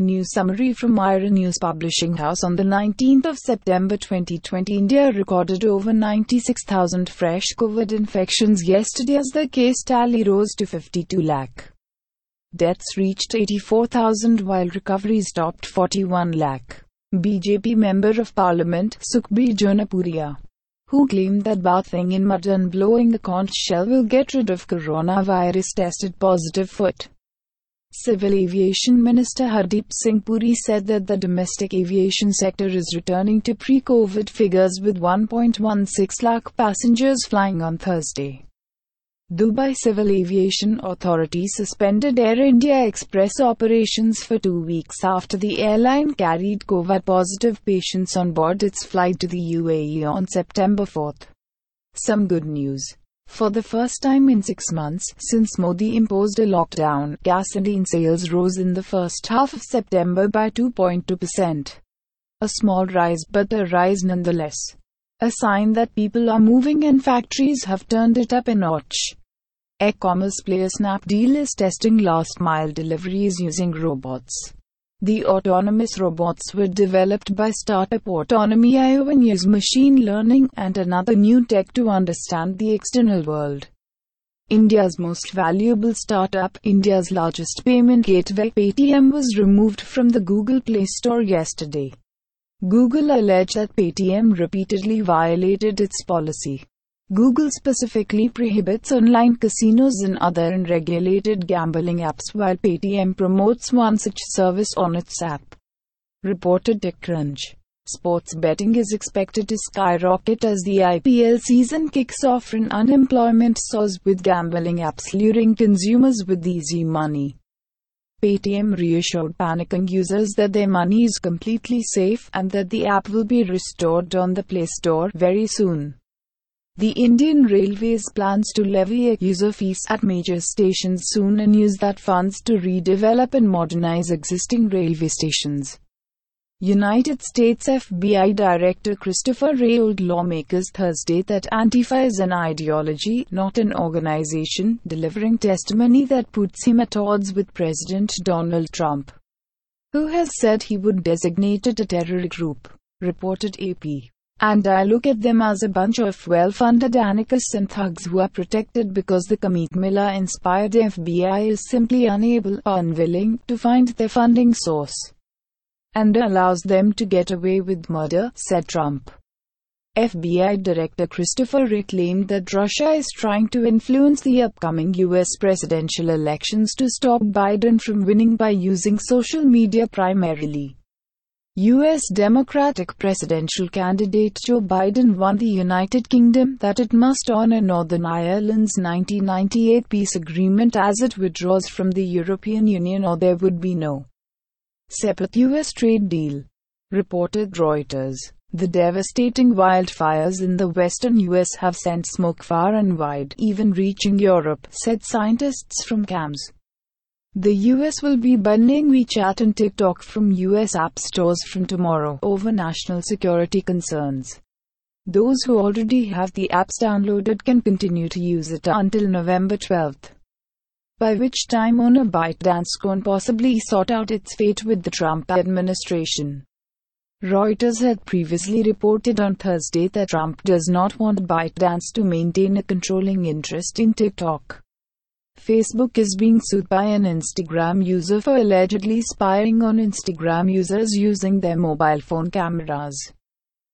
News summary from Ira News Publishing House on the 19th of September 2020 India recorded over 96,000 fresh COVID infections yesterday as the case tally rose to 52 lakh. Deaths reached 84,000 while recoveries topped 41 lakh. BJP Member of Parliament Sukhbir Jaunapuria, who claimed that bathing in mud and blowing a conch shell will get rid of coronavirus tested positive foot. Civil Aviation Minister Hardeep Singh Puri said that the domestic aviation sector is returning to pre-COVID figures with 1.16 lakh passengers flying on Thursday. Dubai Civil Aviation Authority suspended Air India Express operations for two weeks after the airline carried COVID positive patients on board its flight to the UAE on September 4. Some good news. For the first time in six months since Modi imposed a lockdown, gasoline sales rose in the first half of September by 2.2%. A small rise, but a rise nonetheless. A sign that people are moving and factories have turned it up a notch. E-commerce player Snapdeal is testing last mile deliveries using robots. The autonomous robots were developed by startup Ottonomy.io and use machine learning and another new tech to understand the external world. India's most valuable startup, India's largest payment gateway, Paytm, was removed from the Google Play Store yesterday. Google alleged that Paytm repeatedly violated its policy. Google specifically prohibits online casinos and other unregulated gambling apps while Paytm promotes one such service on its app. Reported TechCrunch. Sports betting is expected to skyrocket as the IPL season kicks off and unemployment soars with gambling apps luring consumers with easy money. Paytm reassured panicking users that their money is completely safe and that the app will be restored on the Play Store very soon. The Indian Railways plans to levy a user fees at major stations soon and use that funds to redevelop and modernize existing railway stations. United States FBI Director Christopher Wray told lawmakers Thursday that Antifa is an ideology, not an organization, delivering testimony that puts him at odds with President Donald Trump, who has said he would designate it a terror group, reported AP. And I look at them as a bunch of well-funded anarchists and thugs who are protected because the Comey Mueller-inspired FBI is simply unable or unwilling to find their funding source. And allows them to get away with murder, said Trump. FBI Director Christopher Wray claimed that Russia is trying to influence the upcoming U.S. presidential elections to stop Biden from winning by using social media primarily. U.S. Democratic presidential candidate Joe Biden won the United Kingdom that it must honor Northern Ireland's 1998 peace agreement as it withdraws from the European Union or there would be no separate U.S. trade deal. Reported Reuters. The devastating wildfires in the western U.S. have sent smoke far and wide, even reaching Europe, said scientists from CAMS. The US will be banning WeChat and TikTok from US app stores from tomorrow over national security concerns. Those who already have the apps downloaded can continue to use it until November 12. By which time owner ByteDance can possibly sort out its fate with the Trump administration. Reuters had previously reported on Thursday that Trump does not want ByteDance to maintain a controlling interest in TikTok. Facebook is being sued by an Instagram user for allegedly spying on Instagram users using their mobile phone cameras.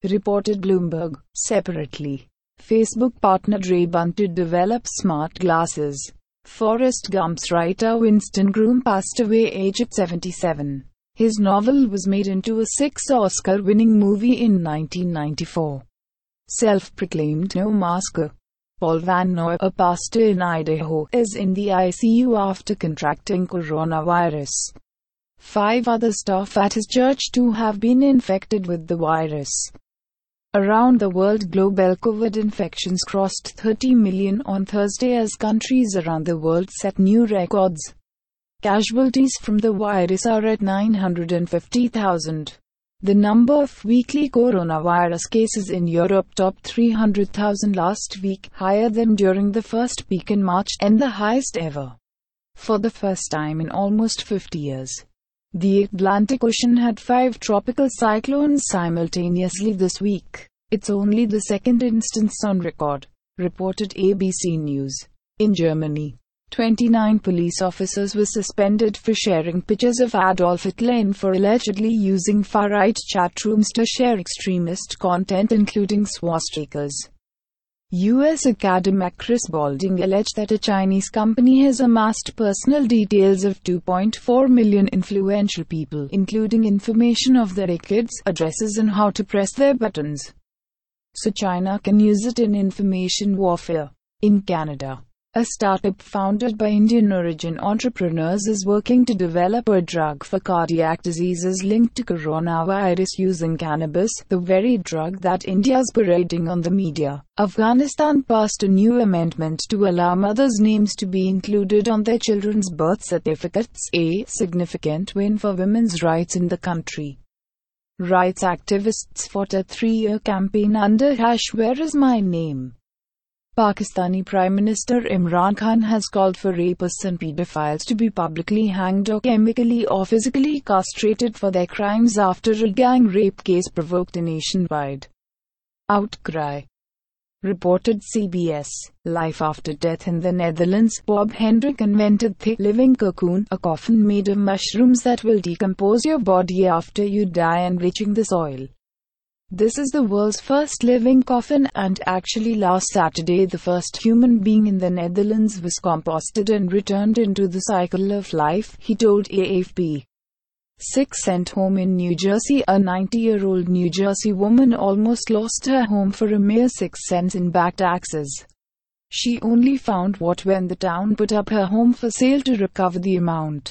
Reported Bloomberg. Separately, Facebook partnered Ray-Ban to develop smart glasses. Forrest Gump's writer Winston Groom passed away aged 77. His novel was made into a six Oscar winning movie in 1994. Self proclaimed no masker. Paul Van Noy, a pastor in Idaho, is in the ICU after contracting coronavirus. Five other staff at his church too have been infected with the virus. Around the world, global COVID infections crossed 30 million on Thursday as countries around the world set new records. Casualties from the virus are at 950,000. The number of weekly coronavirus cases in Europe topped 300,000 last week, higher than during the first peak in March, and the highest ever. For the first time in almost 50 years. The Atlantic Ocean had five tropical cyclones simultaneously this week. It's only the second instance on record, reported ABC News. In Germany, 29 police officers were suspended for sharing pictures of Adolf Hitler and for allegedly using far-right chat rooms to share extremist content including swastikas. U.S. academic Chris Balding alleged that a Chinese company has amassed personal details of 2.4 million influential people, including information of their records, addresses and how to press their buttons. So China can use it in information warfare. In Canada, a startup founded by Indian origin entrepreneurs is working to develop a drug for cardiac diseases linked to coronavirus using cannabis, the very drug that India's parading on the media. Afghanistan passed a new amendment to allow mothers' names to be included on their children's birth certificates, a significant win for women's rights in the country. Rights activists fought a three year campaign under hash Where is my name? Pakistani Prime Minister Imran Khan has called for rapists and pedophiles to be publicly hanged or chemically or physically castrated for their crimes after a gang rape case provoked a nationwide outcry. Reported CBS. Life after death in the Netherlands. Bob Hendrick invented the living cocoon, a coffin made of mushrooms that will decompose your body after you die, and enriching the soil. This is the world's first living coffin, and actually last Saturday the first human being in the Netherlands was composted and returned into the cycle of life, he told AFP. Six sent home in New Jersey, a 90-year-old New Jersey woman almost lost her home for a mere six cents in back taxes. She only found what when the town put up her home for sale to recover the amount.